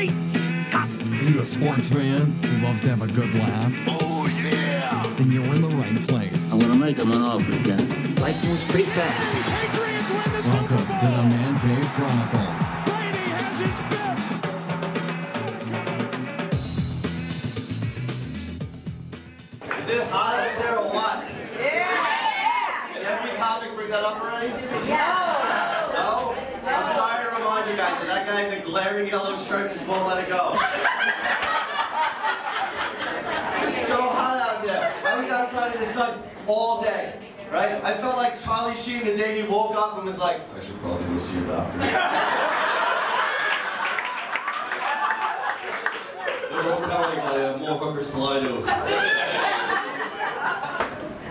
Great Scott! Are you a sports fan who loves to have a good laugh? Oh, yeah! Then you're in the right place. I'm gonna make him an offer again. Life moves pretty fast. Patriots win the Welcome Super to the Man Cave Chronicles. Guy in the glaring yellow shirt just won't let it go. It's so hot out there. I was outside in the sun all day, right? I felt like Charlie Sheen the day he woke up and was like, I should probably go see your doctor. They won't tell anybody, I have more hookers than I do.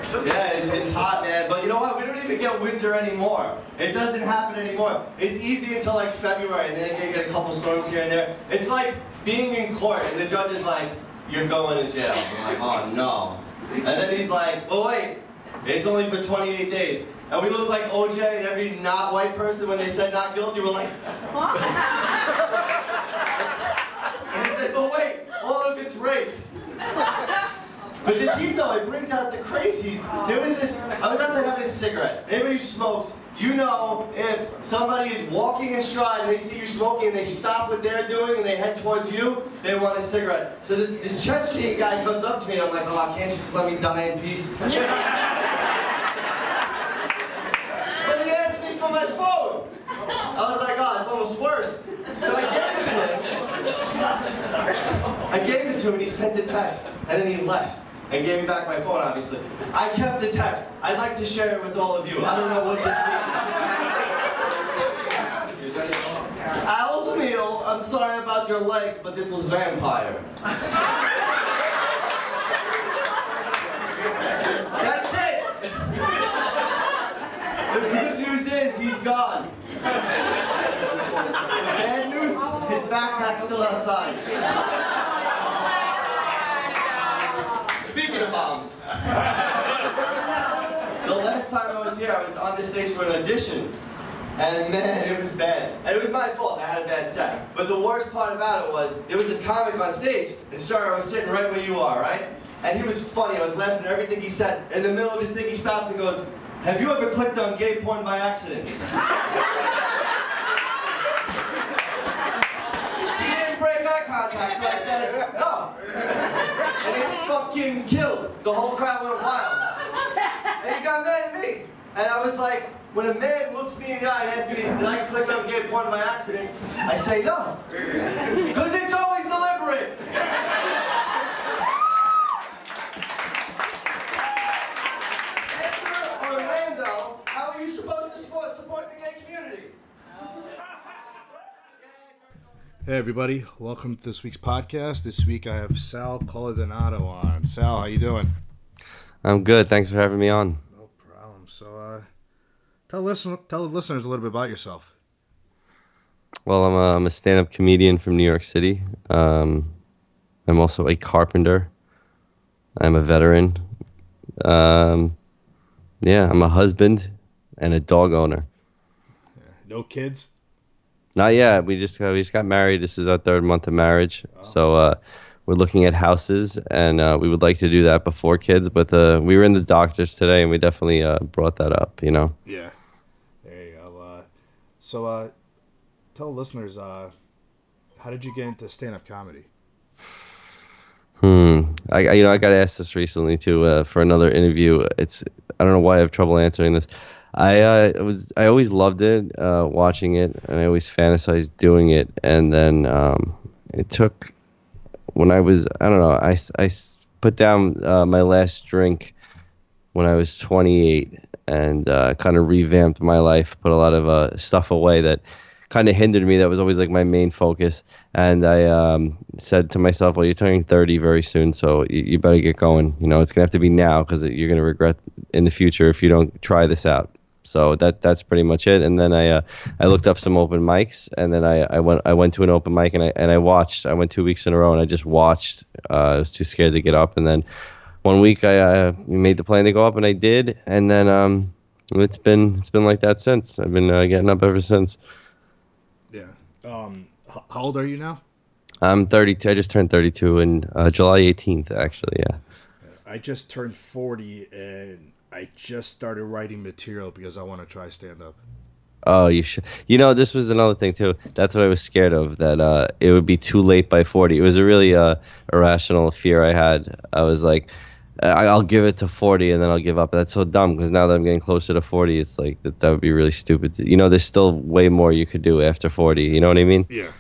Yeah, it's, it's hot, man. But you know what? We don't even get winter anymore. It doesn't happen anymore. It's easy until like February, and then you get a couple storms here and there. It's like being in court, and the judge is like, "You're going to jail." I'm like, "Oh no!" And then he's like, "Oh wait, it's only for 28 days." And we look like OJ and every not white person when they said not guilty. We're like, "What?" and he said, "Oh wait, well if it's rape." But this heat though, it brings out the crazies. Oh. There was this, I was outside having a cigarette. Anybody who smokes, you know if somebody is walking in stride and they see you smoking and they stop what they're doing and they head towards you, they want a cigarette. So this, this Chechen guy comes up to me and I'm like, oh, can't you just let me die in peace? but he asked me for my phone. I was like, oh, it's almost worse. So I gave it to him. I gave it to him and he sent the text. And then he left and gave me back my phone, obviously. I kept the text. I'd like to share it with all of you. I don't know what this means. Al's meal, I'm sorry about your leg, but it was vampire. That's it. The good news is he's gone. The bad news, his backpack's still outside. Speaking of bombs, the last time I was here, I was on the stage for an audition. And man, it was bad. And it was my fault, I had a bad set. But the worst part about it was, there was this comic on stage, and sorry, I was sitting right where you are, right? And he was funny, I was laughing at everything he said. In the middle of his thing, he stops and goes, have you ever clicked on gay porn by accident? He didn't break eye contact, so I said, no. And he fucking killed. The whole crowd went wild. And he got mad at me. And I was like, when a man looks me in the eye and asks me, did I click on gay porn by accident? I say no. Because it's always deliberate. Enter Orlando. How are you supposed to support, support the gay community? Hey everybody, welcome to this week's podcast. This week I have Sal Coladonato on. Sal, how you doing? I'm good. Thanks for having me on. No problem. So, uh, tell listen, tell the listeners a little bit about yourself. Well, I'm a, I'm a stand-up comedian from New York City. Um, I'm also a carpenter. I'm a veteran. Um, yeah, I'm a husband and a dog owner. No kids? Not yet. We just uh, we just got married. This is our third month of marriage. So uh, we're looking at houses, and uh, we would like to do that before kids. But uh, we were in the doctors today, and we definitely uh, brought that up. You know. Yeah. There you go. Uh, so, uh, tell listeners, uh, how did you get into stand-up comedy? Hmm. I I- you know I got asked this recently too uh, for another interview. It's I don't know why I have trouble answering this. I uh, was I always loved it, uh, watching it, and I always fantasized doing it. And then um, it took when I was I don't know I, I put down uh, my last drink when I was 28 and uh, kind of revamped my life, put a lot of uh, stuff away that kind of hindered me. That was always like my main focus. And I um, said to myself, well, you're turning 30 very soon, so you, you better get going. You know, it's to have to be now because you're to regret in the future if you don't try this out. So that that's pretty much it. And then I uh, I looked up some open mics, and then I, I went I went to an open mic, and I and I watched. I went two weeks in a row, and I just watched. Uh, I was too scared to get up, and then one week I uh, made the plan to go up, and I did. And then um, it's been it's been like that since. I've been uh, getting up ever since. Yeah. Um, how old are you now? I'm 32. I just turned 32 in uh, July 18th, actually. Yeah. I just turned 40 and I just started writing material because I want to try stand up. Oh, you should. You know, this was another thing too. That's what I was scared of. That uh, it would be too late by 40. It was a really uh, irrational fear I had. I was like, I- I'll give it to 40 and then I'll give up. That's so dumb because now that I'm getting closer to 40, it's like that. That would be really stupid. You know, there's still way more you could do after 40. You know what I mean? Yeah.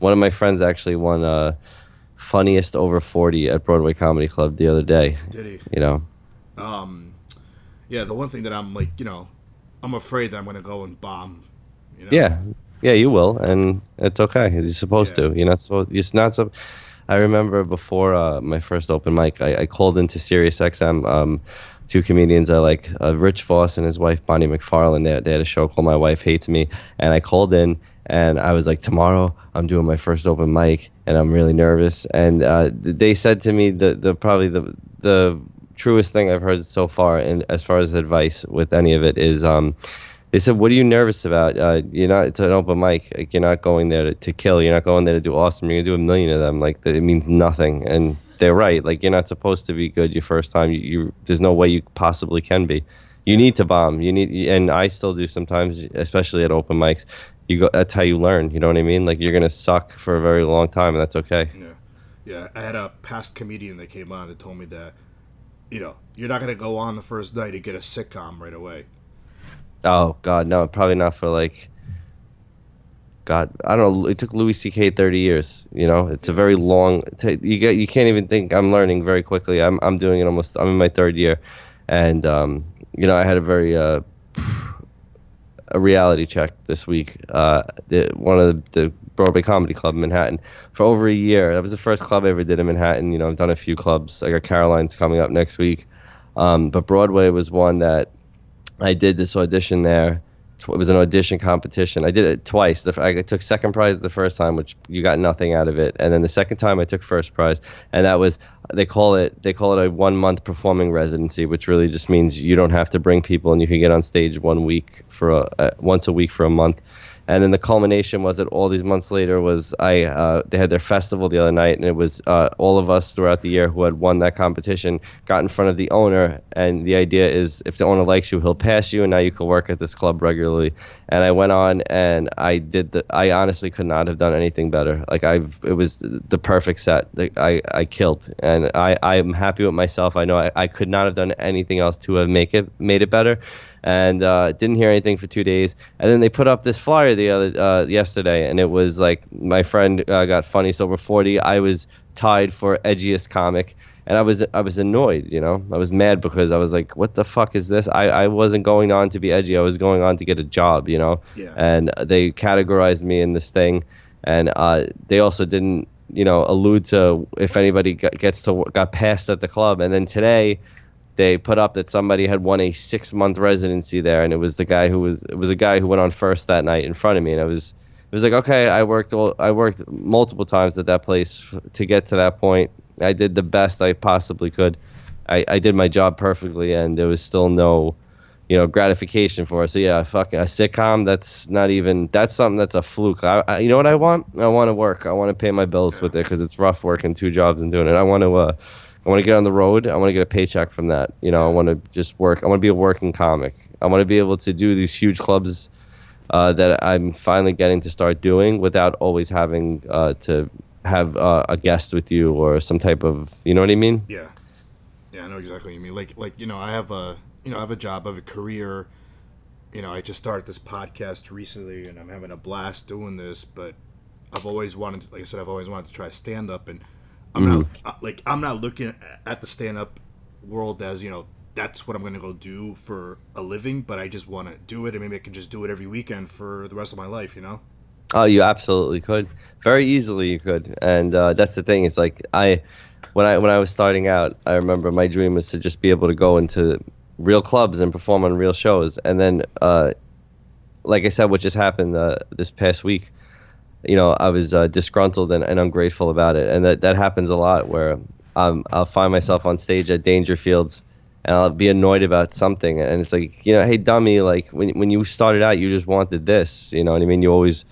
One of my friends actually won uh, funniest over 40 at Broadway Comedy Club the other day. Did he? You know. Um, yeah. The one thing that I'm like, you know, I'm afraid that I'm gonna go and bomb. You know? Yeah, yeah, you will, and it's okay. You're supposed Yeah. to. You're not supposed. You're not so. I remember before uh, my first open mic, I, I called into Sirius XM. Um, two comedians I like, uh, Rich Voss and his wife Bonnie McFarlane. They, they had a show called My Wife Hates Me, and I called in and I was like, tomorrow I'm doing my first open mic, and I'm really nervous. And uh, they said to me the the probably the the truest thing I've heard so far, and as far as advice with any of it is, um, they said, "What are you nervous about? Uh, you're not. It's an open mic. Like, you're not going there to, to kill. You're not going there to do awesome. You're gonna do a million of them. Like it means nothing." And they're right. Like you're not supposed to be good your first time. You, you there's no way you possibly can be. You need to bomb. You need, and I still do sometimes, especially at open mics. You go. That's how you learn. You know what I mean? Like you're gonna suck for a very long time, and that's okay. Yeah. Yeah. I had a past comedian that came on that told me that, you know, you're not gonna go on the first night and get a sitcom right away. Oh God, no, probably not for like. God, I don't know. It took Louis C.K. thirty years. You know, it's a very long. You get, you can't even think. I'm learning very quickly. I'm, I'm doing it almost. I'm in my third year, and um, you know, I had a very uh, a reality check this week. Uh, the, one of the, the Broadway Comedy Club in Manhattan for over a year. That was the first club I ever did in Manhattan. You know, I've done a few clubs. I got Caroline's coming up next week, um, but Broadway was one that I did this audition there. It was an audition competition. I did it twice. The, I took second prize the first time, which you got nothing out of it, and then the second time I took first prize, and that was they call it they call it a one month performing residency, which really just means you don't have to bring people and you can get on stage one week for a, uh, once a week for a month. And then the culmination was that all these months later was I uh, they had their festival the other night and it was uh, all of us throughout the year who had won that competition got in front of the owner. And the idea is if the owner likes you he'll pass you and now you can work at this club regularly. And I went on and I did the I honestly could not have done anything better. Like I've it was the perfect set Like, I I killed. And I I'm happy with myself. I know I, I could not have done anything else to have make it made it better and uh, didn't hear anything for two days. And then they put up this flyer the other uh, yesterday, and it was like my friend uh, got funny over forty. I was tied for edgiest comic, and I was I was annoyed. You know, I was mad because I was like, what the fuck is this? I I wasn't going on to be edgy. I was going on to get a job. You know, Yeah. and they categorized me in this thing, and uh, they also didn't. You know, allude to if anybody got, gets to got passed at the club, and then today, they put up that somebody had won a six month residency there, and it was the guy who was it was a guy who went on first that night in front of me, and I was it was like okay, I worked all, I worked multiple times at that place to get to that point. I did the best I possibly could. I, I did my job perfectly, and there was still no, you know, gratification for it. So yeah, fucking a sitcom. That's not even. That's something that's a fluke. I, I, you know what I want? I want to work. I want to pay my bills with it because it's rough working two jobs and doing it. I want to. Uh, I want to get on the road. I want to get a paycheck from that. You know, I want to just work. I want to be a working comic. I want to be able to do these huge clubs uh, that I'm finally getting to start doing without always having uh, to have uh, a guest with you or some type of. You know what I mean? Yeah, yeah, I know exactly what you mean. Like, like you know, I have a, you know, I have a job, I have a career. You know, I just started this podcast recently, and I'm having a blast doing this. But I've always wanted, to, like I said, I've always wanted to try stand up, and I'm not uh, like I'm not looking at the stand up world as you know that's what I'm gonna go do for a living. But I just want to do it, and maybe I can just do it every weekend for the rest of my life. You know? Oh, you absolutely could. Very easily you could. And uh, that's the thing. It's like I, when I when I was starting out, I remember my dream was to just be able to go into real clubs and perform on real shows. And then, uh, like I said, what just happened uh, this past week, you know, I was uh, disgruntled and, and ungrateful about it. And that, that happens a lot where um, I'll find myself on stage at Dangerfields and I'll be annoyed about something. And it's like, you know, hey, dummy, like when, when you started out, you just wanted this. You know what I mean? You always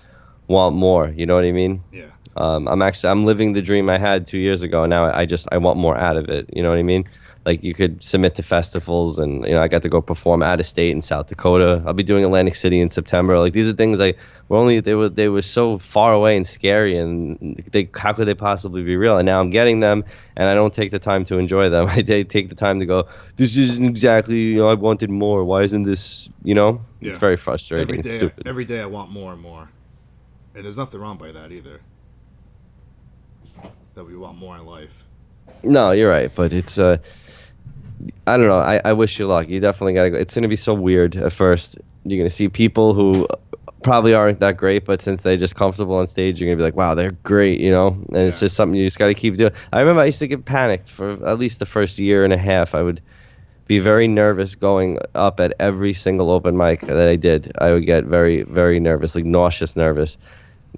want more. You know what I mean? Yeah. Um, I'm actually I'm living the dream I had two years ago. Now I just I want more out of it. You know what I mean? Like you could submit to festivals, and you know I got to go perform out of state in South Dakota. I'll be doing Atlantic City in September. Like these are things like were only they were they were so far away and scary, and they how could they possibly be real? And now I'm getting them, and I don't take the time to enjoy them. I take the time to go. This isn't exactly you know I wanted more. Why isn't this you know? Yeah. It's very frustrating. Every day, stupid. every day I want more and more, and there's nothing wrong by that either. That we want more in life. No, you're right, but it's uh, I don't know. I, I wish you luck. You definitely gotta go. It's gonna be so weird at first. You're gonna see people who probably aren't that great, but since they're just comfortable on stage, you're gonna be like, wow, they're great, you know. And it's just something you just gotta keep doing. I remember I used to get panicked for at least the first year and a half. I would be very nervous going up at every single open mic that I did. I would get very, very nervous, like nauseous nervous.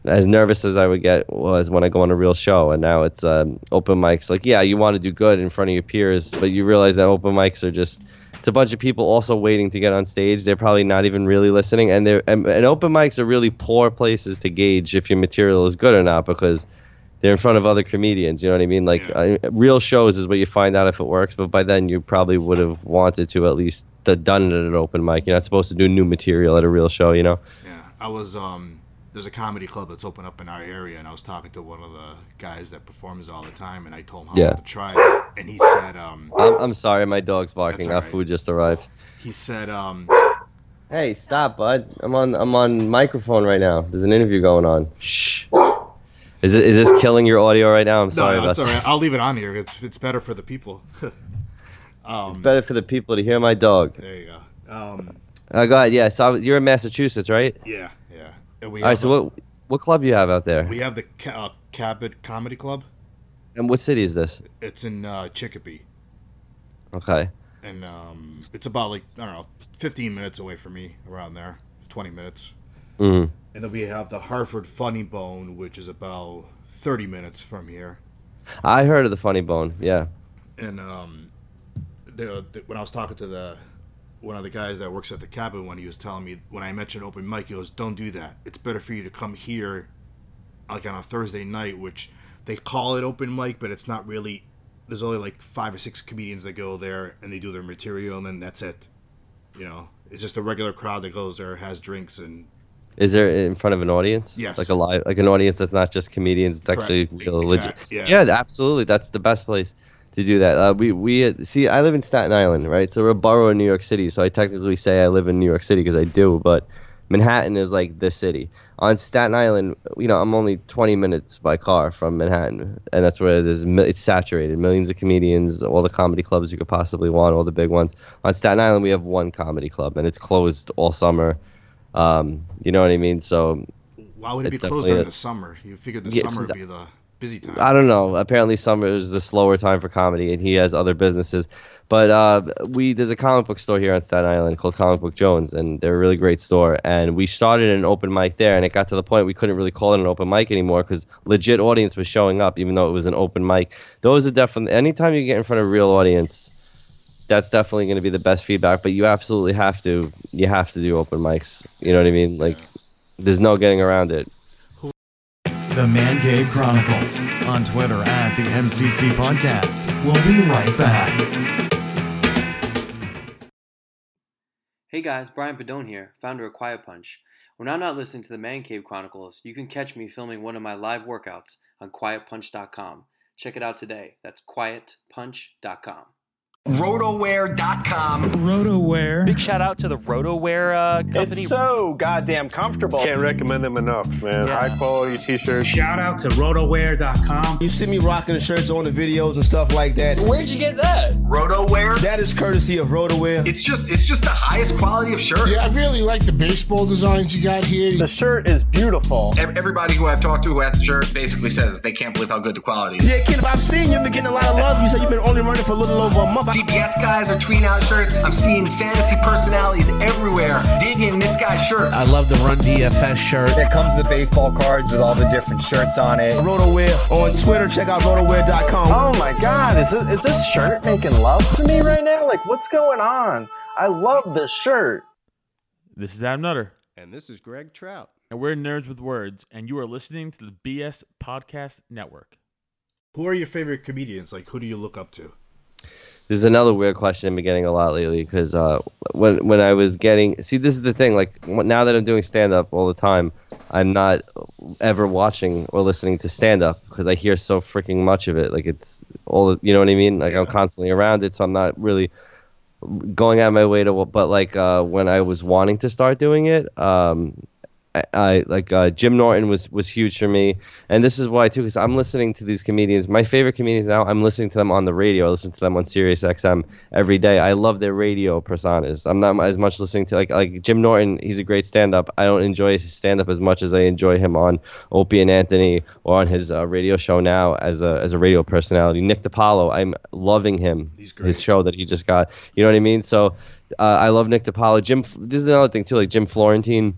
As nervous as I would get was when I go on a real show, and now it's um, open mics. Like, yeah, you want to do good in front of your peers, but you realize that open mics are just it's a bunch of people also waiting to get on stage. They're probably not even really listening, and they're and, and open mics are really poor places to gauge if your material is good or not because they're in front of other comedians. You know what I mean? Like uh, real shows is where you find out if it works. But by then, you probably would have wanted to at least done it at an open mic. You're not supposed to do new material at a real show. You know? Yeah, I was um. There's a comedy club that's open up in our area, and I was talking to one of the guys that performs all the time, and I told him how Yeah. to try it, and he said um. I'm, I'm sorry, my dog's barking. Our right. food just arrived. He said um. Hey, stop, bud. I'm on I'm on microphone right now. There's an interview going on. Shh. Is it is this killing your audio right now? I'm sorry no, no, about it's that. right. I'll leave it on here. It's it's better for the people. um. Better for the people to hear my dog. There you go. Um. Uh, go. Yeah, so I was- you're in Massachusetts, right? Yeah. And we All right. So a- what what club you have out there? we have the uh, Cabot Comedy Club. And what city is this? It's in uh, Chicopee, Okay. and um, it's about like I don't know, 15 minutes away from me, around there, 20 minutes. Mm. And then we have the Hartford Funny Bone, which is about 30 minutes from here. I heard of the Funny Bone. Yeah. And um, the, the, when I was talking to the one of the guys that works at the cabin, when he was telling me when I mentioned open mic, he goes, "Don't do that. It's better for you to come here, like on a Thursday night, which they call it open mic, but it's not really. There's only like five or six comedians that go there and they do their material, and then that's it. You know, it's just a regular crowd that goes there, has drinks, and Is there in front of an audience? Yes. Like a live, like an audience that's not just comedians. It's actually Correct. real legit. Exact- yeah. absolutely. That's the best place to do that. Uh, we we uh, see. I live in Staten Island, right? So we're a borough in New York City. So I technically say I live in New York City because I do, but Manhattan is like the city. On Staten Island, you know, I'm only 20 minutes by car from Manhattan, and that's where there's it's saturated. Millions of comedians, all the comedy clubs you could possibly want, all the big ones. On Staten Island, we have one comedy club, and it's closed all summer. Um, you know what I mean? So why would it be closed during the summer? You figured the Yeah, summer would be the busy time. I don't know. Apparently, summer is the slower time for comedy, and he has other businesses. But uh, we there's a comic book store here on Staten Island called Comic Book Jones, and they're a really great store. And we started an open mic there, and it got to the point we couldn't really call it an open mic anymore because legit audience was showing up, even though it was an open mic. Those are definitely anytime you get in front of a real audience, that's definitely going to be the best feedback. But you absolutely have to you have to do open mics. You know what I mean? Like, there's no getting around it. The Man Cave Chronicles on Twitter at the MCC Podcast. We'll be right back. Hey guys, Brian Padone here, founder of Quiet Punch. When I'm not listening to the Man Cave Chronicles, you can catch me filming one of my live workouts on quietpunch.com. Check it out today. That's quietpunch.com. Rotoware.com. Rotoware. Big shout out to the Rotoware uh, company. It's so goddamn comfortable. Can't recommend them enough, man. Yeah. High quality t-shirts. Shout out to rotoware.com. You see me rocking the shirts on the videos and stuff like that. Where'd you get that? Rotoware. That is courtesy of Rotoware. It's just it's just the highest quality of shirt. Yeah, I really like the baseball designs you got here. The shirt is beautiful. Everybody who I've talked to who has the shirt basically says they can't believe how good the quality is. Yeah, kid, I've seen you've been getting a lot of love. You said you've been only running for a little over a month. CBS guys are tweeting out shirts. I'm seeing fantasy personalities everywhere digging this guy's shirt. I love the Run DFS shirt. It comes with baseball cards with all the different shirts on it. Rotoware on Twitter. Check out rotoware.com. Oh my god, is this, is this shirt making love to me right now? Like, what's going on? I love this shirt. This is Adam Nutter. And this is Greg Trout. and we're Nerds with Words, and you are listening to the BS Podcast Network. Who are your favorite comedians? Like, who do you look up to? This is another weird question I've been getting a lot lately because uh, when when I was getting see this is the thing like now that I'm doing stand up all the time I'm not ever watching or listening to stand up because I hear so freaking much of it like it's all you know what I mean? Like I'm constantly around it so I'm not really going out of my way to but like uh, when I was wanting to start doing it um, I, like uh, Jim Norton was was huge for me, and this is why too, because I'm listening to these comedians. My favorite comedians now, I'm listening to them on the radio. I listen to them on Sirius XM every day. I love their radio personas. I'm not as much listening to like like Jim Norton. He's a great stand up. I don't enjoy his stand up as much as I enjoy him on Opie and Anthony or on his uh, radio show now as a as a radio personality. Nick DiPaolo, I'm loving him. His show that he just got. You know what I mean? So. Uh, I love Nick DiPaolo. Jim, this is another thing too. Like Jim Florentine,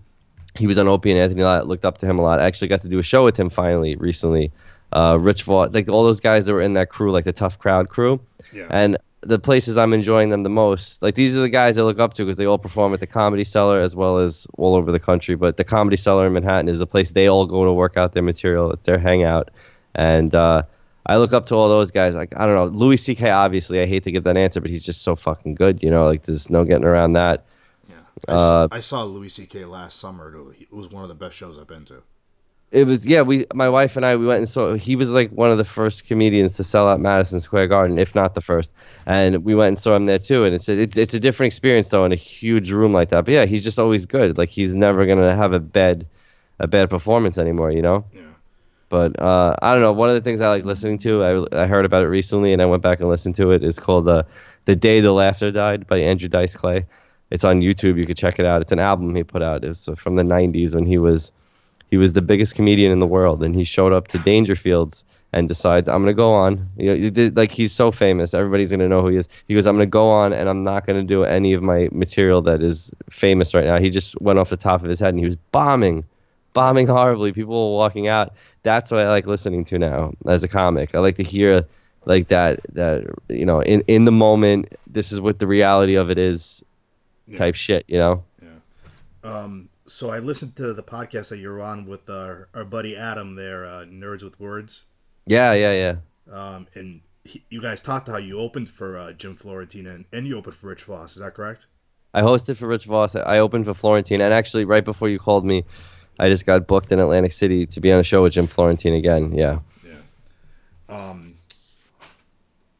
he was on Opie and Anthony a lot. Looked up to him a lot. I actually got to do a show with him finally recently. Uh, Rich Voss, like all those guys that were in that crew, like the Tough Crowd crew. Yeah. And the places I'm enjoying them the most, like these are the guys I look up to because they all perform at the Comedy Cellar as well as all over the country. But the Comedy Cellar in Manhattan is the place they all go to work out their material. It's their hangout, and uh, I look up to all those guys. Like I don't know, Louis C.K. Obviously, I hate to give that answer, but he's just so fucking good. You know, like there's no getting around that. Uh, I saw Louis C.K. last summer. It was one of the best shows I've been to. It was yeah. We my wife and I we went and saw. He was like one of the first comedians to sell out Madison Square Garden, if not the first. And we went and saw him there too. And it's a, it's it's a different experience though in a huge room like that. But yeah, he's just always good. Like he's never gonna have a bad a bad performance anymore. You know. Yeah. But uh, I don't know. One of the things I like listening to, I, I heard about it recently, and I went back and listened to it. It's called uh, "The Day the Laughter Died" by Andrew Dice Clay. It's on YouTube. You could check it out. It's an album he put out. It's uh, from the '90s when he was he was the biggest comedian in the world, and he showed up to Dangerfields and decides I'm gonna go on. You know, like he's so famous, everybody's gonna know who he is. He goes, I'm gonna go on, and I'm not gonna do any of my material that is famous right now. He just went off the top of his head, and he was bombing, bombing horribly. People were walking out. That's what I like listening to now as a comic. I like to hear like that that you know in in the moment. This is what the reality of it is, type shit. You know. Yeah. Um, so I listened to the podcast that you're on with our, our buddy Adam there, uh, Nerds with Words. Yeah, yeah, yeah. Um, and he, you guys talked how you opened for uh, Jim Florentine and, and you opened for Rich Voss. Is that correct? I hosted for Rich Voss. I opened for Florentine, and actually, right before you called me, I just got booked in Atlantic City to be on a show with Jim Florentine again. Yeah. Yeah. Um,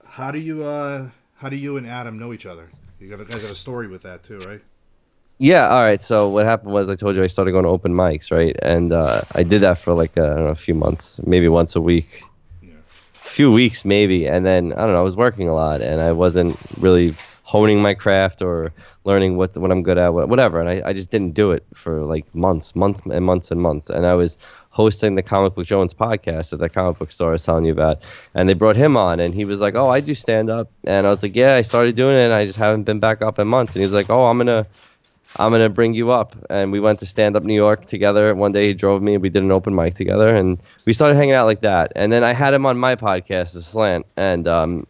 how do you uh, how do you and Adam know each other? You guys have a story with that too, right? Yeah. All right. So what happened was I told you I started going to open mics, right? And uh, I did that for like uh, don't know a few months, maybe once a week, a few weeks maybe, and then I don't know. I was working a lot, and I wasn't really honing my craft or learning what what I'm good at, whatever. And I, I just didn't do it for like months, months and months and months. And I was hosting the Comic Book Jones podcast at that comic book store I was telling you about, and they brought him on, and he was like, "Oh, I do stand up," and I was like, "Yeah, I started doing it, and I just haven't been back up in months." And he's like, "Oh, I'm gonna." I'm gonna bring you up, and we went to stand up New York together. One day he drove me, and we did an open mic together, and we started hanging out like that. And then I had him on my podcast, The Slant, and um,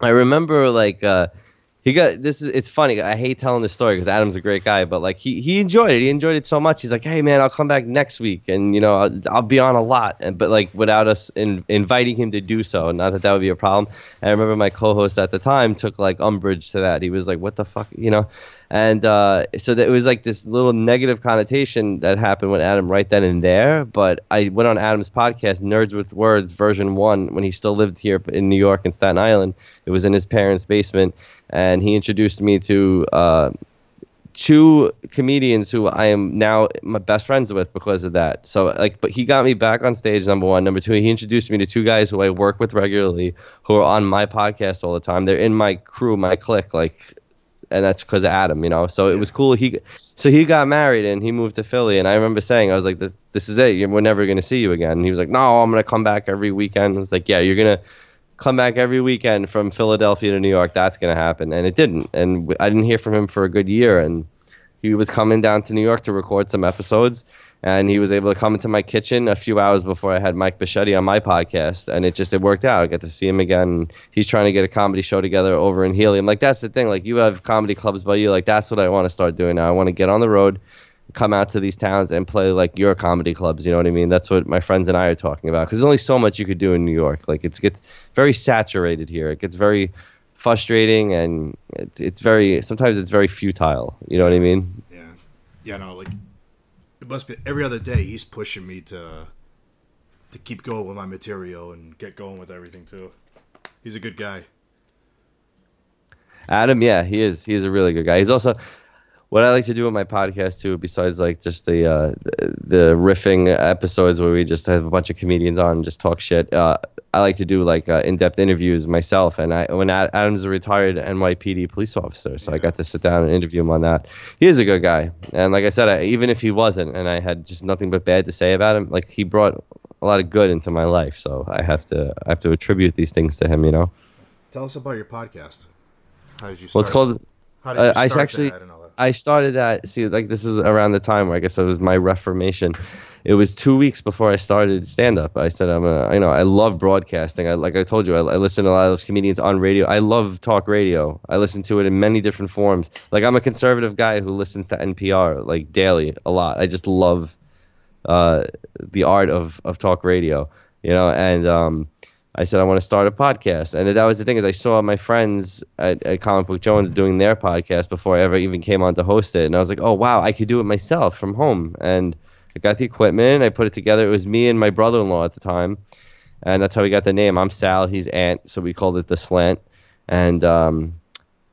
I remember like uh, he got this is it's funny. I hate telling this story because Adam's a great guy, but like he he enjoyed it. He enjoyed it so much. He's like, hey man, I'll come back next week, and you know I'll, I'll be on a lot, and but like without us in, inviting him to do so. Not that that would be a problem. And I remember my co-host at the time took like umbrage to that. He was like, what the fuck, you know. And uh, so that it was like this little negative connotation that happened with Adam right then and there. But I went on Adam's podcast, Nerds with Words, version one, when he still lived here in New York and Staten Island. It was in his parents' basement, and he introduced me to uh, two comedians who I am now my best friends with because of that. So like, but he got me back on stage. Number one, number two, he introduced me to two guys who I work with regularly, who are on my podcast all the time. They're in my crew, my clique, like and that's because of Adam, you know. So it was cool. He, so he got married and he moved to Philly, and I remember saying, I was like, "This, this is it. We're never gonna see you again." And he was like, "No, I'm gonna come back every weekend." I was like, "Yeah, you're gonna come back every weekend from Philadelphia to New York. That's gonna happen." And it didn't. And I didn't hear from him for a good year. And he was coming down to New York to record some episodes. And he was able to come into my kitchen a few hours before I had Mike Bocchetti on my podcast, and it just it worked out. I got to see him again. He's trying to get a comedy show together over in Helium. Like that's the thing. Like you have comedy clubs by you. Like that's what I want to start doing now. I want to get on the road, come out to these towns and play like your comedy clubs. You know what I mean? That's what my friends and I are talking about. Because there's only so much you could do in New York. Like it gets very saturated here. It gets very frustrating and it's, it's very sometimes it's very futile. You know what I mean? Yeah. Yeah. No. Like it must be every other day. He's pushing me to to keep going with my material and get going with everything too. He's a good guy. Adam, yeah, he is. He's a really good guy. He's also what I like to do with my podcast too, besides like just the uh, the riffing episodes where we just have a bunch of comedians on and just talk shit. Uh, I like to do like uh, in-depth interviews myself. And I when Ad- Adam's a retired NYPD police officer, so I got to sit down and interview him on that. He is a good guy, and like I said, I, even if he wasn't, and I had just nothing but bad to say about him, like he brought a lot of good into my life. So I have to I have to attribute these things to him. You know. Tell us about your podcast. How did you Well, start? it's called. How did you uh, I start actually that and all that? I started that. See, like this is around the time where I guess it was my reformation. It was two weeks before I started stand up. I said I'm a, you know, I love broadcasting. I like I told you, I, I listen to a lot of those comedians on radio. I love talk radio. I listen to it in many different forms. Like I'm a conservative guy who listens to NPR like daily a lot. I just love uh, the art of of talk radio, you know, and um, I said I want to start a podcast, and that was the thing is I saw my friends at, at Comic Book Jones doing their podcast before I ever even came on to host it, and I was like, oh wow, I could do it myself from home, and I got the equipment, I put it together. It was me and my brother-in-law at the time, and that's how we got the name. I'm Sal, he's Ant, so we called it the Slant, and um,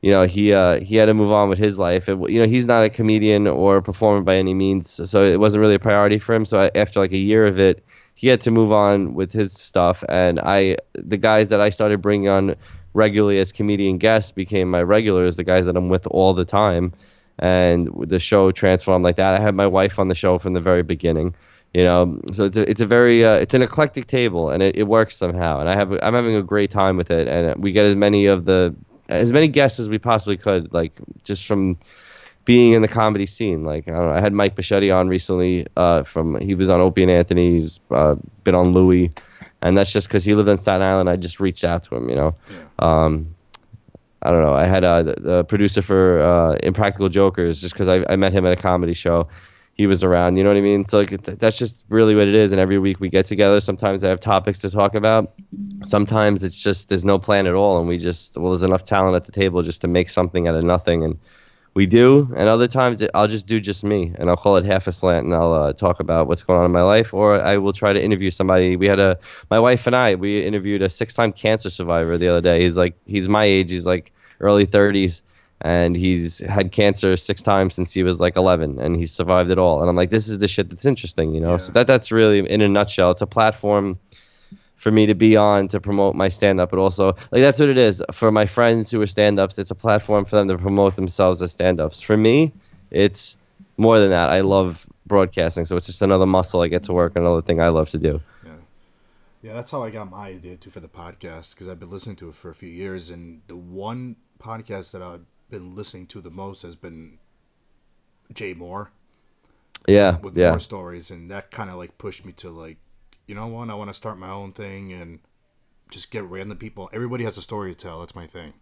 you know he uh, he had to move on with his life. It, you know he's not a comedian or a performer by any means, so it wasn't really a priority for him. So I, after like a year of it, he had to move on with his stuff, and I the guys that I started bringing on regularly as comedian guests became my regulars, the guys that I'm with all the time, and the show transformed like that. I had my wife on the show from the very beginning. You know, so it's a, it's a very uh, it's an eclectic table and it, it works somehow and I have I'm having a great time with it and we get as many of the as many guests as we possibly could like just from being in the comedy scene like I don't know I had Mike Bocchetti on recently uh, from he was on Opie and Anthony he's uh, been on Louie and that's just because he lived on Staten Island I just reached out to him you know um, I don't know. I had uh, the, the producer for uh, Impractical Jokers just because I, I met him at a comedy show. He was around, you know what I mean? So like th- that's just really what it is. And every week we get together. Sometimes I have topics to talk about. Sometimes it's just there's no plan at all, and we just well there's enough talent at the table just to make something out of nothing, and we do. And other times it, I'll just do just me, and I'll call it half a slant, and I'll uh, talk about what's going on in my life, or I will try to interview somebody. We had a my wife and I we interviewed a six-time cancer survivor the other day. He's like he's my age. He's like early 30s and he's had cancer six times since he was like 11 and he survived it all and i'm like this is the shit that's interesting you know so that that's really in a nutshell it's a platform for me to be on to promote my stand up but also like that's what it is. For my friends who are stand ups it's a platform for them to promote themselves as stand ups for me it's more than that. I love broadcasting so it's just another muscle i get to work another thing i love to do. Yeah, yeah that's how I got my idea too for the podcast because I've been listening to it for a few years, and the one podcast that I've been listening to the most has been Jay Mohr. Yeah, with yeah. Mohr Stories, and that kind of like pushed me to like, you know what, I want to start my own thing and just get random people. Everybody has a story to tell. That's my thing.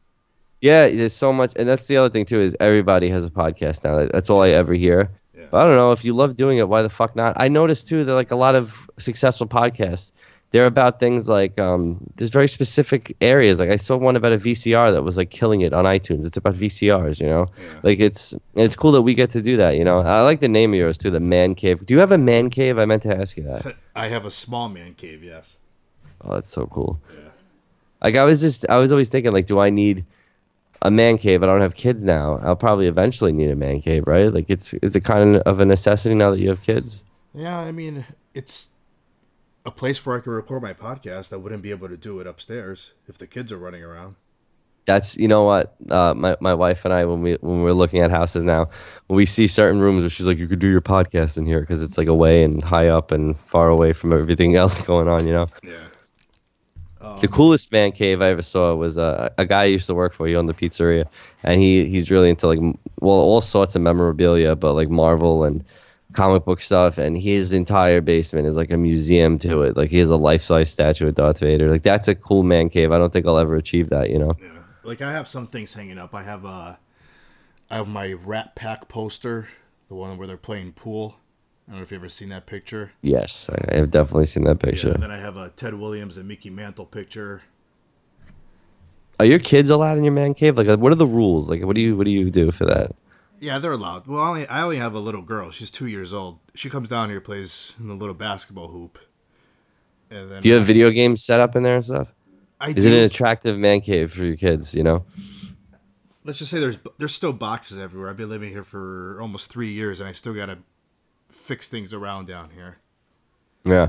Yeah, there's so much, and that's the other thing too is everybody has a podcast now. That's all I ever hear. But I don't know if you love doing it, why the fuck not? I noticed too that like a lot of successful podcasts, they're about things like um, there's very specific areas. Like I saw one about a VCR that was like killing it on iTunes. It's about VCRs, you know. Like it's it's cool that we get to do that. You know, I like the name of yours too, the Man Cave. Do you have a Man Cave? I meant to ask you that. I have a small man cave. Yes. Oh, that's so cool. Like I was just I was always thinking like, do I need a man cave? I don't have kids now. I'll probably eventually need a man cave, right? Like it's is it kind of a necessity now that you have kids? Yeah, I mean, it's a place where I could record my podcast. I wouldn't be able to do it upstairs if the kids are running around. That's you know what uh, my my wife and I when we when we're looking at houses now when we see certain rooms where she's like you could do your podcast in here because it's like away and high up and far away from everything else going on you know yeah the coolest man cave I ever saw was uh, a guy I used to work for. He owned the pizzeria, and he he's really into like well all sorts of memorabilia, but like Marvel and comic book stuff. And his entire basement is like a museum to it. Like he has a life size statue of Darth Vader. Like that's a cool man cave. I don't think I'll ever achieve that. You know. Yeah. Like I have some things hanging up. I have uh, I have my Rat Pack poster the one where they're playing pool. I don't know if you've ever seen that picture. Yes, I have definitely seen that Yeah, picture. and then I have a Ted Williams and Mickey Mantle picture. Are your kids allowed in your man cave? Like, what are the rules? Like, what do you what do you do for that? Yeah, they're allowed. Well, I only, I only have a little girl. She's two years old. She comes down here, plays in the little basketball hoop. And then Do you have uh, video games set up in there and stuff? I Is it an attractive man cave for your kids? You know. let's just say there's there's still boxes everywhere. I've been living here for almost three years, and I still gotta fix things around down here. Yeah.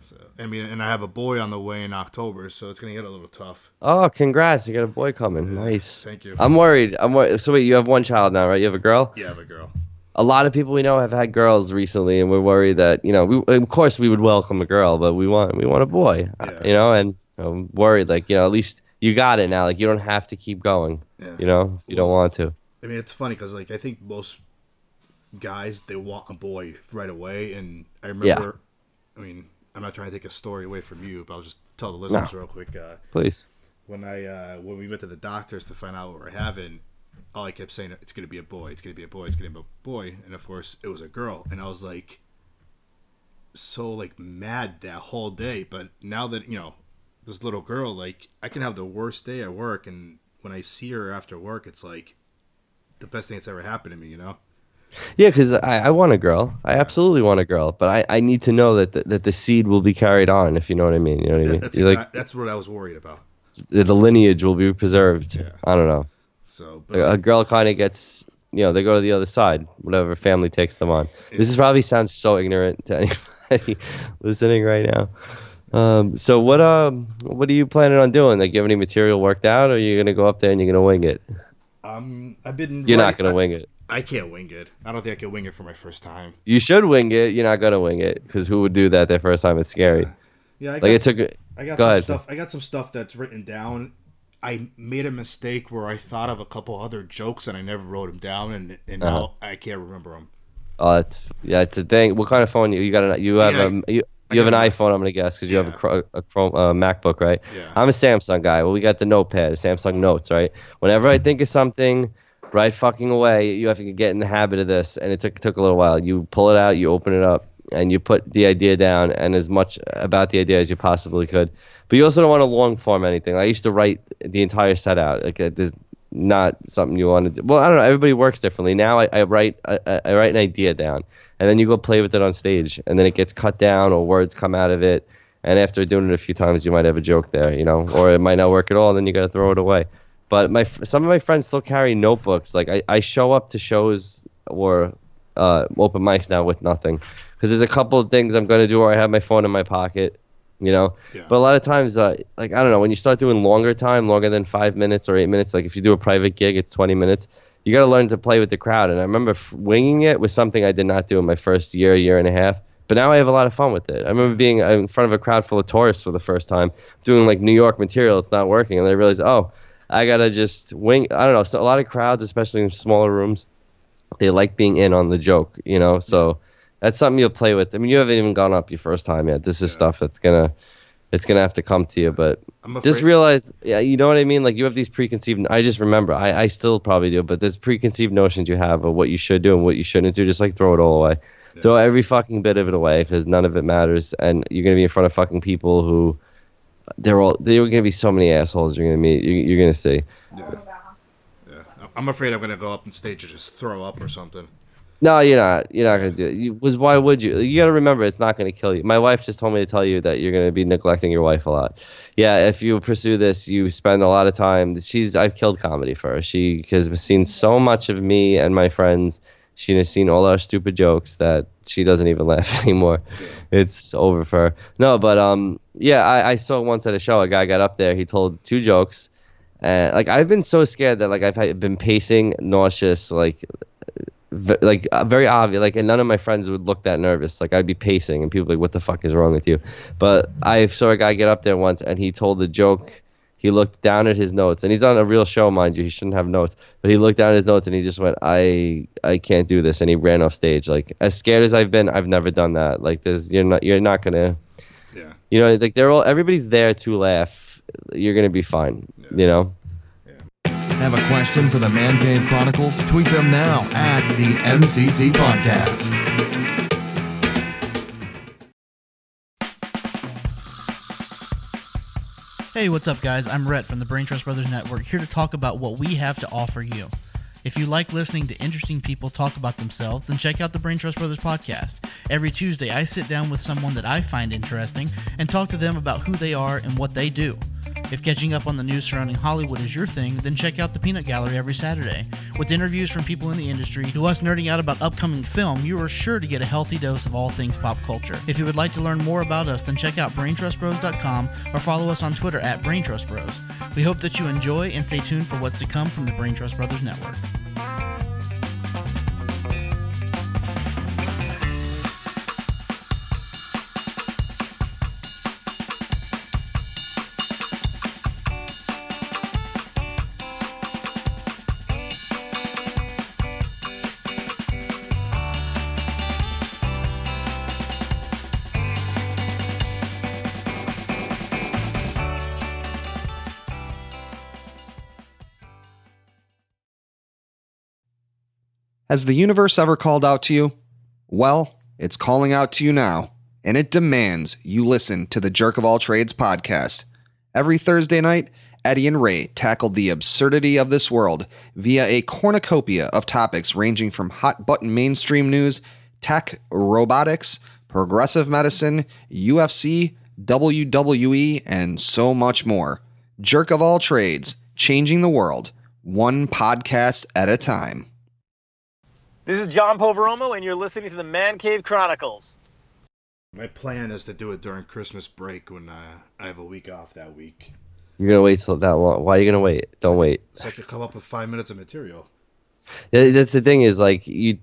So I mean, and I have a boy on the way in October, so it's gonna get a little tough. Oh, congrats! You got a boy coming. Nice. Thank you. I'm worried. I'm worried. So wait, you have one child now, right? You have a girl. Yeah, I have a girl. A lot of people we know have had girls recently, and we're worried that you know, we of course we would welcome a girl, but we want we want a boy, uh, you know, and I'm worried like you know at least you got it now, like you don't have to keep going, Yeah. you know, if you don't want to. I mean, it's funny because like I think most guys they want a boy right away, and I remember. I mean, I'm not trying to take a story away from you, but I'll just tell the listeners No. real quick. Uh, Please. When I uh, when we went to the doctors to find out what we're having, all I kept saying it's gonna be a boy, it's gonna be a boy, it's gonna be a boy, and of course it was a girl, and I was like so like mad that whole day. But now that you know this little girl, like I can have the worst day at work, and when I see her after work, it's like the best thing that's ever happened to me. You know? Yeah, because I, I want a girl. I absolutely want a girl, but I, I need to know that the, that the seed will be carried on. If you know what I mean, you know what I mean. That's exact, that's what I was worried about. like the lineage will be preserved. I don't know. So, a a girl kind of gets, you know, they go to the other side, whatever family takes them on. This is probably sounds so ignorant to anybody listening right now. Um, so what um what are you planning on doing? Like, you have any material worked out, or are you gonna go up there and you're gonna wing it? Um, I've been. You're not gonna I- wing it. I can't wing it. I don't think I can wing it for my first time. You should wing it. You're not gonna wing it because who would do that their first time? It's scary. Yeah, I like got it some- took. I got go some ahead. stuff. I got some stuff that's written down. I made a mistake where I thought of a couple other jokes and I never wrote them down, and and Uh-huh. now I can't remember them. Oh, it's yeah, it's a thing. What kind of phone you you got? An, you have Yeah, a you, you have an iPhone. I'm gonna guess because you have a, a Chrome uh, MacBook, right? Yeah. I'm a Samsung guy. Well, we got the Notepad, Samsung Notes, right? Whenever I think of something, right fucking away, you have to get in the habit of this, and it took took a little while. You pull it out, you open it up, and you put the idea down, and as much about the idea as you possibly could. But you also don't want to long form anything. I used to write the entire set out. Like there's not something you want to do. Well, I don't know. Everybody works differently. Now I, I write I- I write an idea down, and then you go play with it on stage, and then it gets cut down or words come out of it. And after doing it a few times, you might have a joke there, you know, or it might not work at all, and then you got to throw it away. But my some of my friends still carry notebooks. Like I, I show up to shows or uh, open mics now with nothing, because there's a couple of things I'm gonna do where I have my phone in my pocket, you know. But a lot of times, uh, like I don't know, when you start doing longer time, longer than five minutes or eight minutes, like if you do a private gig, it's 20 minutes. You got to learn to play with the crowd. And I remember f- winging it was something I did not do in my first year, year and a half. But now I have a lot of fun with it. I remember being in front of a crowd full of tourists for the first time, doing like New York material. It's not working, and I realized, oh, I gotta just wing. I don't know. So a lot of crowds, especially in smaller rooms, they like being in on the joke, you know. So that's something you'll play with. I mean, you haven't even gone up your first time yet. This is stuff that's gonna, it's gonna have to come to you. But just realize, yeah, you know what I mean. Like you have these preconceived. I just remember, I, I still probably do, but there's preconceived notions you have of what you should do and what you shouldn't do. Just like throw it all away. Throw every fucking bit of it away because none of it matters, and you're gonna be in front of fucking people who. They're all. They're gonna be so many assholes you're gonna meet. You, you're gonna see. Yeah. yeah. I'm afraid I'm gonna go up on stage and just throw up or something. No, you're not. You're not gonna do it. You, was why would you? You gotta remember, it's not gonna kill you. My wife just told me to tell you that you're gonna be neglecting your wife a lot. Yeah, if you pursue this, you spend a lot of time. She's I've killed comedy for her. She has seen so much of me and my friends. She has seen all our stupid jokes that she doesn't even laugh anymore. It's over for her. No, but um, yeah, I, I saw once at a show a guy got up there. He told two jokes, and like I've been so scared that like I've been pacing, nauseous, like v- like uh, very obvious like and none of my friends would look that nervous like i'd be pacing and people like what the fuck is wrong with you but i saw a guy get up there once and he told a joke he looked down at his notes and he's on a real show mind you he shouldn't have notes but he looked down at his notes and he just went i i can't do this and he ran off stage like as scared as i've been i've never done that like there's you're not you're not gonna Yeah. you know like they're all everybody's there to laugh you're gonna be fine you know Have a question for the Man Cave Chronicles? Tweet them now at the MCC Podcast. Hey, what's up, guys? I'm Rhett from the Brain Trust Brothers Network, here to talk about what we have to offer you. If you like listening to interesting people talk about themselves, then check out the Brain Trust Brothers podcast. Every Tuesday, I sit down with someone that I find interesting and talk to them about who they are and what they do. If catching up on the news surrounding Hollywood is your thing, then check out the Peanut Gallery every Saturday. With interviews from people in the industry to us nerding out about upcoming film, you are sure to get a healthy dose of all things pop culture. If you would like to learn more about us, then check out braintrustbros.com or follow us on Twitter at braintrustbros. We hope that you enjoy and stay tuned for what's to come from the Brain Trust Brothers Network. Has the universe ever called out to you? Well, it's calling out to you now, and it demands you listen to the Jerk of All Trades podcast. Every Thursday night, Eddie and Ray tackled the absurdity of this world via a cornucopia of topics ranging from hot button mainstream news, tech, robotics, progressive medicine, UFC, WWE, and so much more. Jerk of All Trades, changing the world, one podcast at a time. This is John Poveromo, and you're listening to the Man Cave Chronicles. My plan is to do it during Christmas break when uh, I have a week off that week. You're gonna wait till that long. Why are you gonna wait? Don't wait. So I could come up with five minutes of material. That's the thing is like you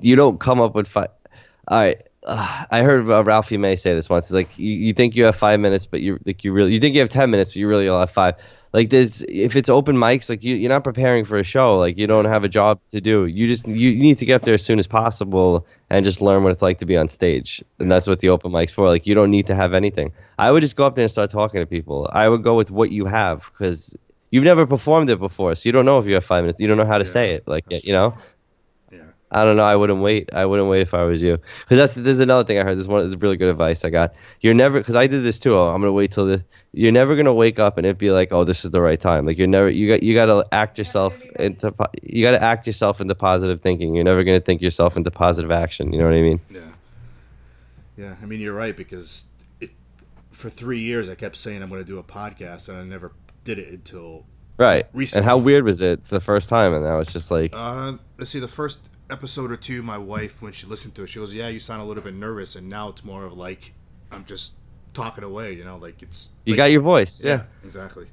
you don't come up with five. All right, uh, I heard uh, Ralphie May say this once. It's like you, you think you have five minutes, but you like you really you think you have ten minutes, but you really only have five. Like there's if it's open mics, like you you're not preparing for a show. Like you don't have a job to do. You just you, you need to get there as soon as possible and just learn what it's like to be on stage. And that's what the open mic's for. Like you don't need to have anything. I would just go up there and start talking to people. I would go with what you have because you've never performed it before, so you don't know if you have five minutes. You don't know how to say it. Like you know. I don't know. I wouldn't wait. I wouldn't wait if I was you. Because that's there's another thing I heard. This one is really good advice I got. You're never because I did this too. Oh, I'm gonna wait till the. You're never gonna wake up and it be like, oh, this is the right time. Like you're never. You got you got to act yourself into. You got to act yourself into positive thinking. You're never gonna think yourself into positive action. You know what I mean? Yeah. Yeah, I mean you're right because it, for three years I kept saying I'm going to do a podcast and I never did it until Right. Recently. And how weird was it the first time? And now it's just like. Uh, let's see. The first episode or two, my wife, when she listened to it, she goes, "Yeah, you sound a little bit nervous," and now it's more of like I'm just talking away. You know, like it's. You like- got your voice. Yeah. exactly.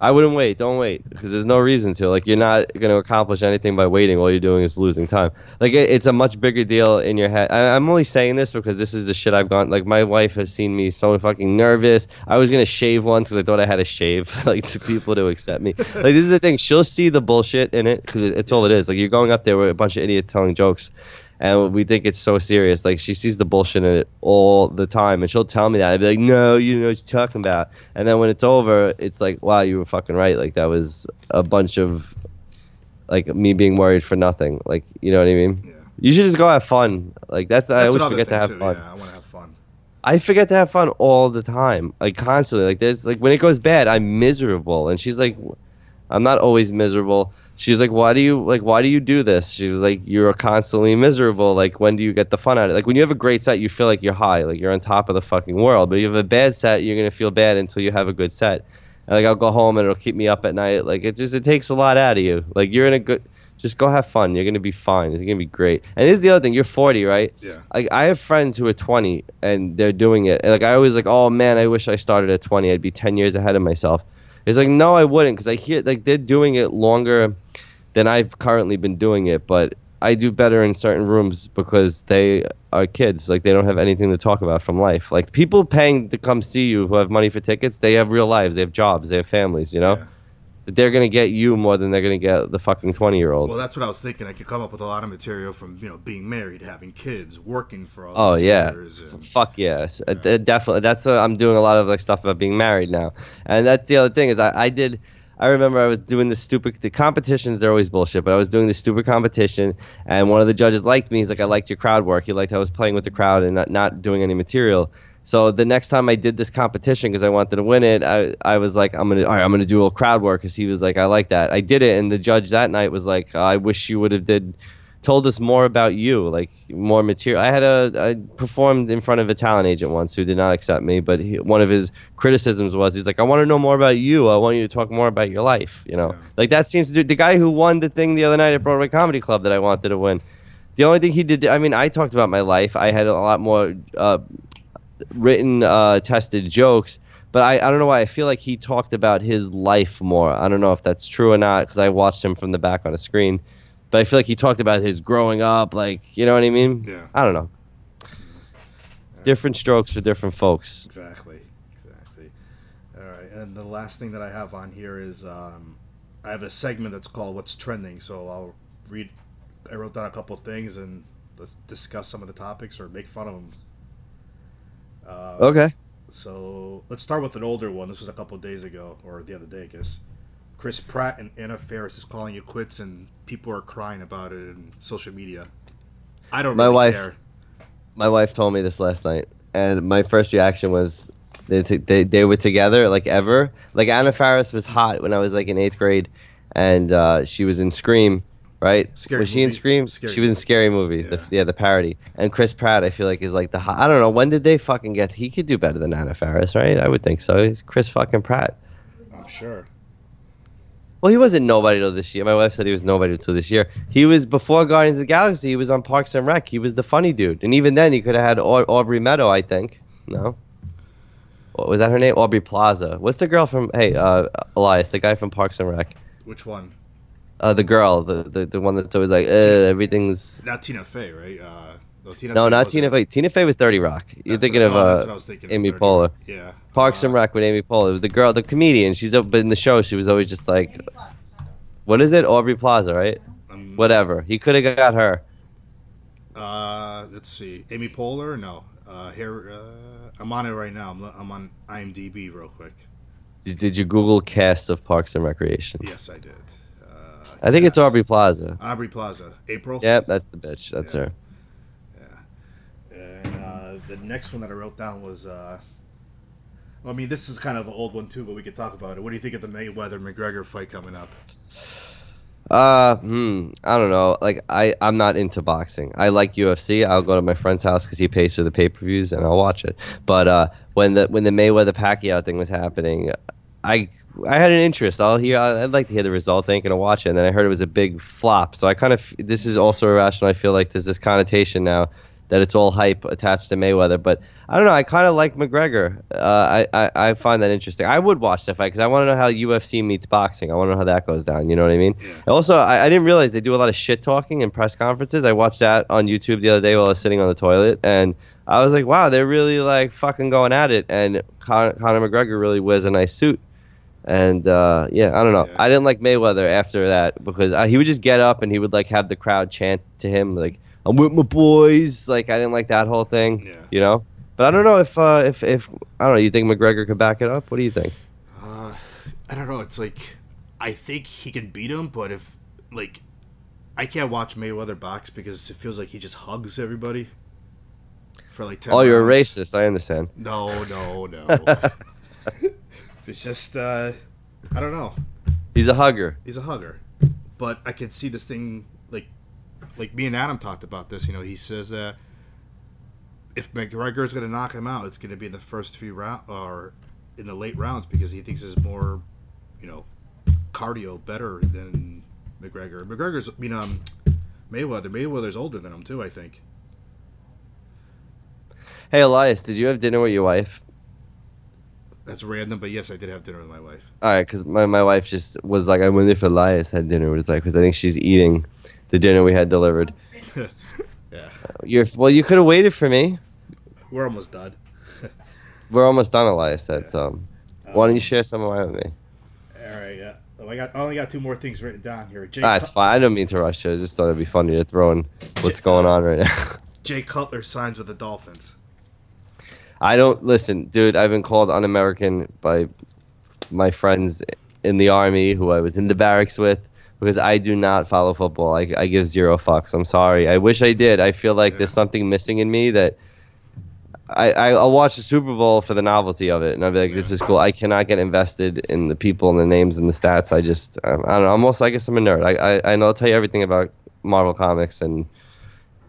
I wouldn't wait. Don't wait because there's no reason to. Like you're not going to accomplish anything by waiting. All you're doing is losing time. Like it, it's a much bigger deal in your head. I, I'm only saying this because this is the shit I've gone. Like my wife has seen me so fucking nervous. I was gonna shave once because I thought I had to shave like to people to accept me. Like this is the thing. She'll see the bullshit in it because it, it's all it is. Like you're going up there with a bunch of idiots telling jokes. And we think it's so serious. Like she sees the bullshit in it all the time, and she'll tell me that. I'd be like, "No, you know what you're talking about." And then when it's over, it's like, "Wow, you were fucking right." Like that was a bunch of, like me being worried for nothing. Like you know what I mean? Yeah. You should just go have fun. Like that's, I always forget to have too. fun. Yeah, I want to have fun. I forget to have fun all the time, like constantly. Like there's like when it goes bad, I'm miserable, and she's like, I'm not always miserable. She's like, why do you like why do you do this? She was like, you're constantly miserable. Like when do you get the fun out of it? Like when you have a great set, you feel like you're high, like you're on top of the fucking world. But if you have a bad set, you're gonna feel bad until you have a good set. And, like I'll go home and it'll keep me up at night. Like it just it takes a lot out of you. Like you're in a good. Just go have fun. You're gonna be fine. It's gonna be great. And this is the other thing. You're 40, right? Yeah. Like I have friends who are 20 and they're doing it. And like I always like, oh man, I wish I started at 20. I'd be 10 years ahead of myself. It's like no, I wouldn't, because I hear like they're doing it longer than I've currently been doing it. But I do better in certain rooms because they are kids. Like they don't have anything to talk about from life. Like people paying to come see you who have money for tickets, they have real lives. They have jobs. They have families. You know. That they're gonna get you more than they're gonna get the fucking 20 year old. Well, that's what I was thinking. I could come up with a lot of material from you know being married, having kids, working for all. Oh yeah, and- fuck yes, Uh, definitely. That's uh, I'm doing a lot of like stuff about being married now, and that's the other thing is I, I did, I remember I was doing the stupid the competitions. They're always bullshit, but I was doing the stupid competition, and one of the judges liked me. He's like, I liked your crowd work. He liked how I was playing with the crowd and not not doing any material. So the next time I did this competition because I wanted to win it, I, I was like, I'm gonna all right, I'm gonna do a crowd work because he was like, I like that. I did it, and the judge that night was like, I wish you would have did told us more about you, like more material. I had a I performed in front of a talent agent once who did not accept me, but he, one of his criticisms was he's like, I want to know more about you. I want you to talk more about your life. You know, like that seems to do. The guy who won the thing the other night at Broadway Comedy Club that I wanted to win. The only thing he did, I mean, I talked about my life. I had a lot more uh, written, uh, tested jokes, but I, I don't know why. I feel like he talked about his life more. I don't know if that's true or not because I watched him from the back on a screen. But I feel like he talked about his growing up, like, you know what I mean? Yeah. I don't know. Different strokes for different folks. Exactly. Exactly. All right. And the last thing that I have on here is um, I have a segment that's called What's Trending. So I'll read, I wrote down a couple things and let's discuss some of the topics or make fun of them. Uh, Okay. So let's start with an older one. This was a couple days ago, or the other day, I guess. Chris Pratt and Anna Faris is calling you quits, and people are crying about it in social media. I don't my really wife, care. my wife told me this last night, and my first reaction was they t- they they were together like ever. Like Anna Faris was hot when I was like in eighth grade, and uh, she was in Scream, right? Scary was she in Scream? Scary she was in Scary Movie. Yeah. The, yeah, the parody. And Chris Pratt, I feel like is like the hot. I don't know when did they fucking get? He could do better than Anna Faris, right? I would think so. He's Chris fucking Pratt. I'm sure. Well, he wasn't nobody till this year. My wife said he was nobody till this year. He was before Guardians of the Galaxy. He was on Parks and Rec. He was the funny dude, and even then, he could have had Au- Aubrey Meadow. I think. No. What was that her name? Aubrey Plaza. What's the girl from? Hey, uh, Elias, the guy from Parks and Rec. Which one? Uh, the girl, the, the the one that's always like, everything's. Not Tina Fey, right? Uh, no, Tina No, Fey not Tina Fey. Tina Fey was Thirty Rock. You're That's thinking what- of uh, that's what I was thinking Amy 30 Poehler. Yeah. Parks and Rec with Amy Poehler. It was the girl, the comedian. She's up, but in the show, she was always just like, what is it? Aubrey Plaza, right? Um, Whatever. He could have got her. Uh, let's see. Amy Poehler? No. Uh, here, uh, I'm on it right now. I'm, I'm on IMDb real quick. Did, did you Google cast of Parks and Recreation? Yes, I did. I think it's Aubrey Plaza. Aubrey Plaza. April? Yep, that's the bitch. That's her. The next one that I wrote down was, uh, I mean, this is kind of an old one too, but we could talk about it. What do you think of the Mayweather McGregor fight coming up? Uh, hmm. I don't know. Like, I I'm not into boxing. I like UFC. I'll go to my friend's house because he pays for the pay per views and I'll watch it. But uh, when the when the Mayweather Pacquiao thing was happening, I I had an interest. I'll hear. I'd like to hear the results. I ain't gonna watch it. And then I heard it was a big flop. So I kind of this is also irrational. I feel like there's this connotation now that it's all hype attached to Mayweather. But I don't know. I kind of like McGregor. Uh, I, I I find that interesting. I would watch that fight because I want to know how UFC meets boxing. I want to know how that goes down. You know what I mean? Also, I, I didn't realize they do a lot of shit talking in press conferences. I watched that on YouTube the other day while I was sitting on the toilet, and I was like, wow, they're really like fucking going at it. And Con- Conor McGregor really wears a nice suit. And uh, yeah, I don't know. I didn't like Mayweather after that because uh, he would just get up and he would like have the crowd chant to him like "I'm with my boys." Like I didn't like that whole thing, you know. But I don't know if uh, if if I don't know. You think McGregor could back it up? What do you think? Uh, I don't know. It's like I think he can beat him, but if like I can't watch Mayweather box because it feels like he just hugs everybody for like ten. Oh, you're a racist. I understand. No, no, no. it's just uh, I don't know. He's a hugger. He's a hugger, but I can see this thing like like me and Adam talked about this. You know, he says that if McGregor is going to knock him out, it's going to be in the first few round or in the late rounds because he thinks is more, you know, cardio better than McGregor. McGregor's, I mean, um, Mayweather. Mayweather's older than him too. I think. Hey Elias, did you have dinner with your wife? That's random, but yes, I did have dinner with my wife. All right, because my, my wife just was like, I wonder if Elias had dinner with his wife because I think she's eating the dinner we had delivered. yeah, uh, You're well. You could have waited for me. we're almost done. We're almost done, Elias said. So, um, why don't you share some of mine with me? All right, yeah. Oh, I got. I only got two more things written down here. Jay, Ah, it's Cut- fine. I don't mean to rush you. I just thought it'd be funny to throw in what's going uh, on right now. Jay Cutler signs with the Dolphins. I don't listen, dude. I've been called un-American by my friends in the army, who I was in the barracks with, because I do not follow football. I, I give zero fucks. I'm sorry. I wish I did. I feel like there's something missing in me that I, I I'll watch the Super Bowl for the novelty of it, and I'll be like, this is cool. I cannot get invested in the people and the names and the stats. I just I, I don't know. Almost I guess I'm a nerd. I I, I know I'll tell you everything about Marvel comics and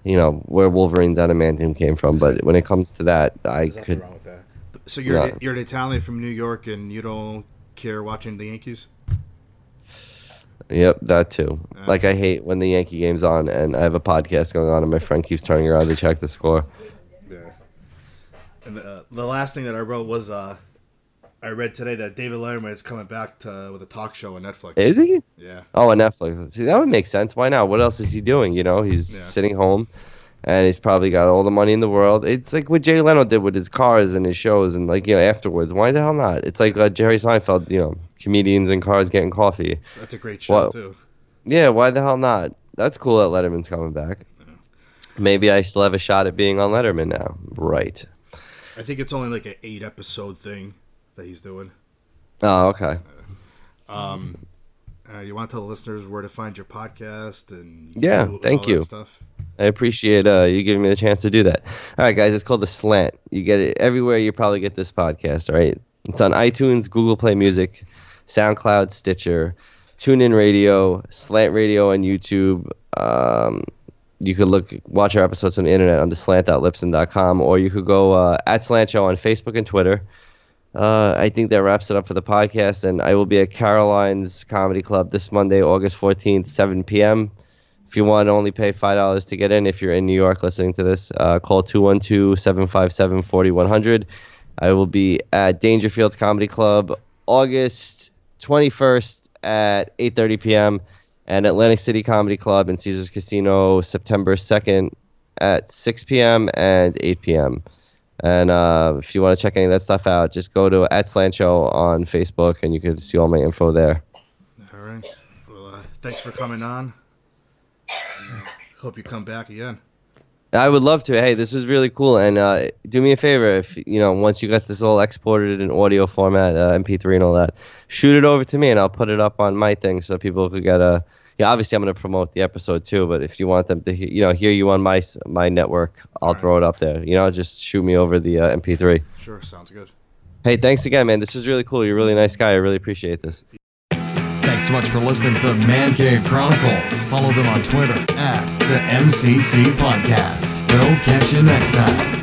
you know where Wolverine's adamantium came from, but when it comes to that, I could. wrong with that. So you're No. you're an Italian from New York, and you don't care watching the Yankees. Yep, that too. Like I hate when the Yankee game's on and I have a podcast going on and my friend keeps turning around to check the score. Yeah. And the, uh, the last thing that I wrote was uh, I read today that David Letterman is coming back to with a talk show on Netflix. Is he? Yeah. Oh, on Netflix. See, that would make sense. Why not? What else is he doing? You know, he's sitting home, and he's probably got all the money in the world. It's like what Jay Leno did with his cars and his shows, and like you know afterwards. Why the hell not? It's like uh, Jerry Seinfeld. You know, comedians and cars getting coffee. That's a great show Wha- too. Yeah, why the hell not? That's cool that Letterman's coming back. Maybe I still have a shot at being on Letterman now. Right. I think it's only like an eight episode thing that he's doing. Oh, okay. Um, uh, you want to tell the listeners where to find your podcast and Yeah, all thank you. Stuff. I appreciate uh, you giving me the chance to do that. All right, guys, it's called The Slant. You get it everywhere you probably get this podcast, all right? It's on iTunes, Google Play Music, SoundCloud, Stitcher, TuneIn Radio, Slant Radio on YouTube. Um, you could look, watch our episodes on the internet on theslant.libsyn.com, or you could go uh, at Slant Show on Facebook and Twitter. Uh, I think that wraps it up for the podcast, and I will be at Caroline's Comedy Club this Monday, August 14th, 7 p.m. If you want to only pay $5 to get in, if you're in New York listening to this, uh, call 212 757 4100. I will be at Dangerfield Comedy Club August 21st at 8.30 p.m. and Atlantic City Comedy Club in Caesars Casino September 2nd at 6 p.m. and 8 p.m. And uh, if you want to check any of that stuff out, just go to at Slant Show on Facebook and you can see all my info there. All right. Well, uh, thanks for coming on. And, uh, hope you come back again. I would love to. Hey, this was really cool. And uh, do me a favor, if you know, once you got this all exported in audio format, uh, MP3 and all that, shoot it over to me, and I'll put it up on my thing so people could get a. Yeah, obviously I'm going to promote the episode too, but if you want them to, he- you know, hear you on my my network, I'll throw it up there. You know, just shoot me over the uh, MP3. Sure, sounds good. Hey, thanks again, man. This was really cool. You're a really nice guy. I really appreciate this. Thanks so much for listening to the Man Cave Chronicles. Follow them on Twitter at the MCC Podcast. We'll catch you next time.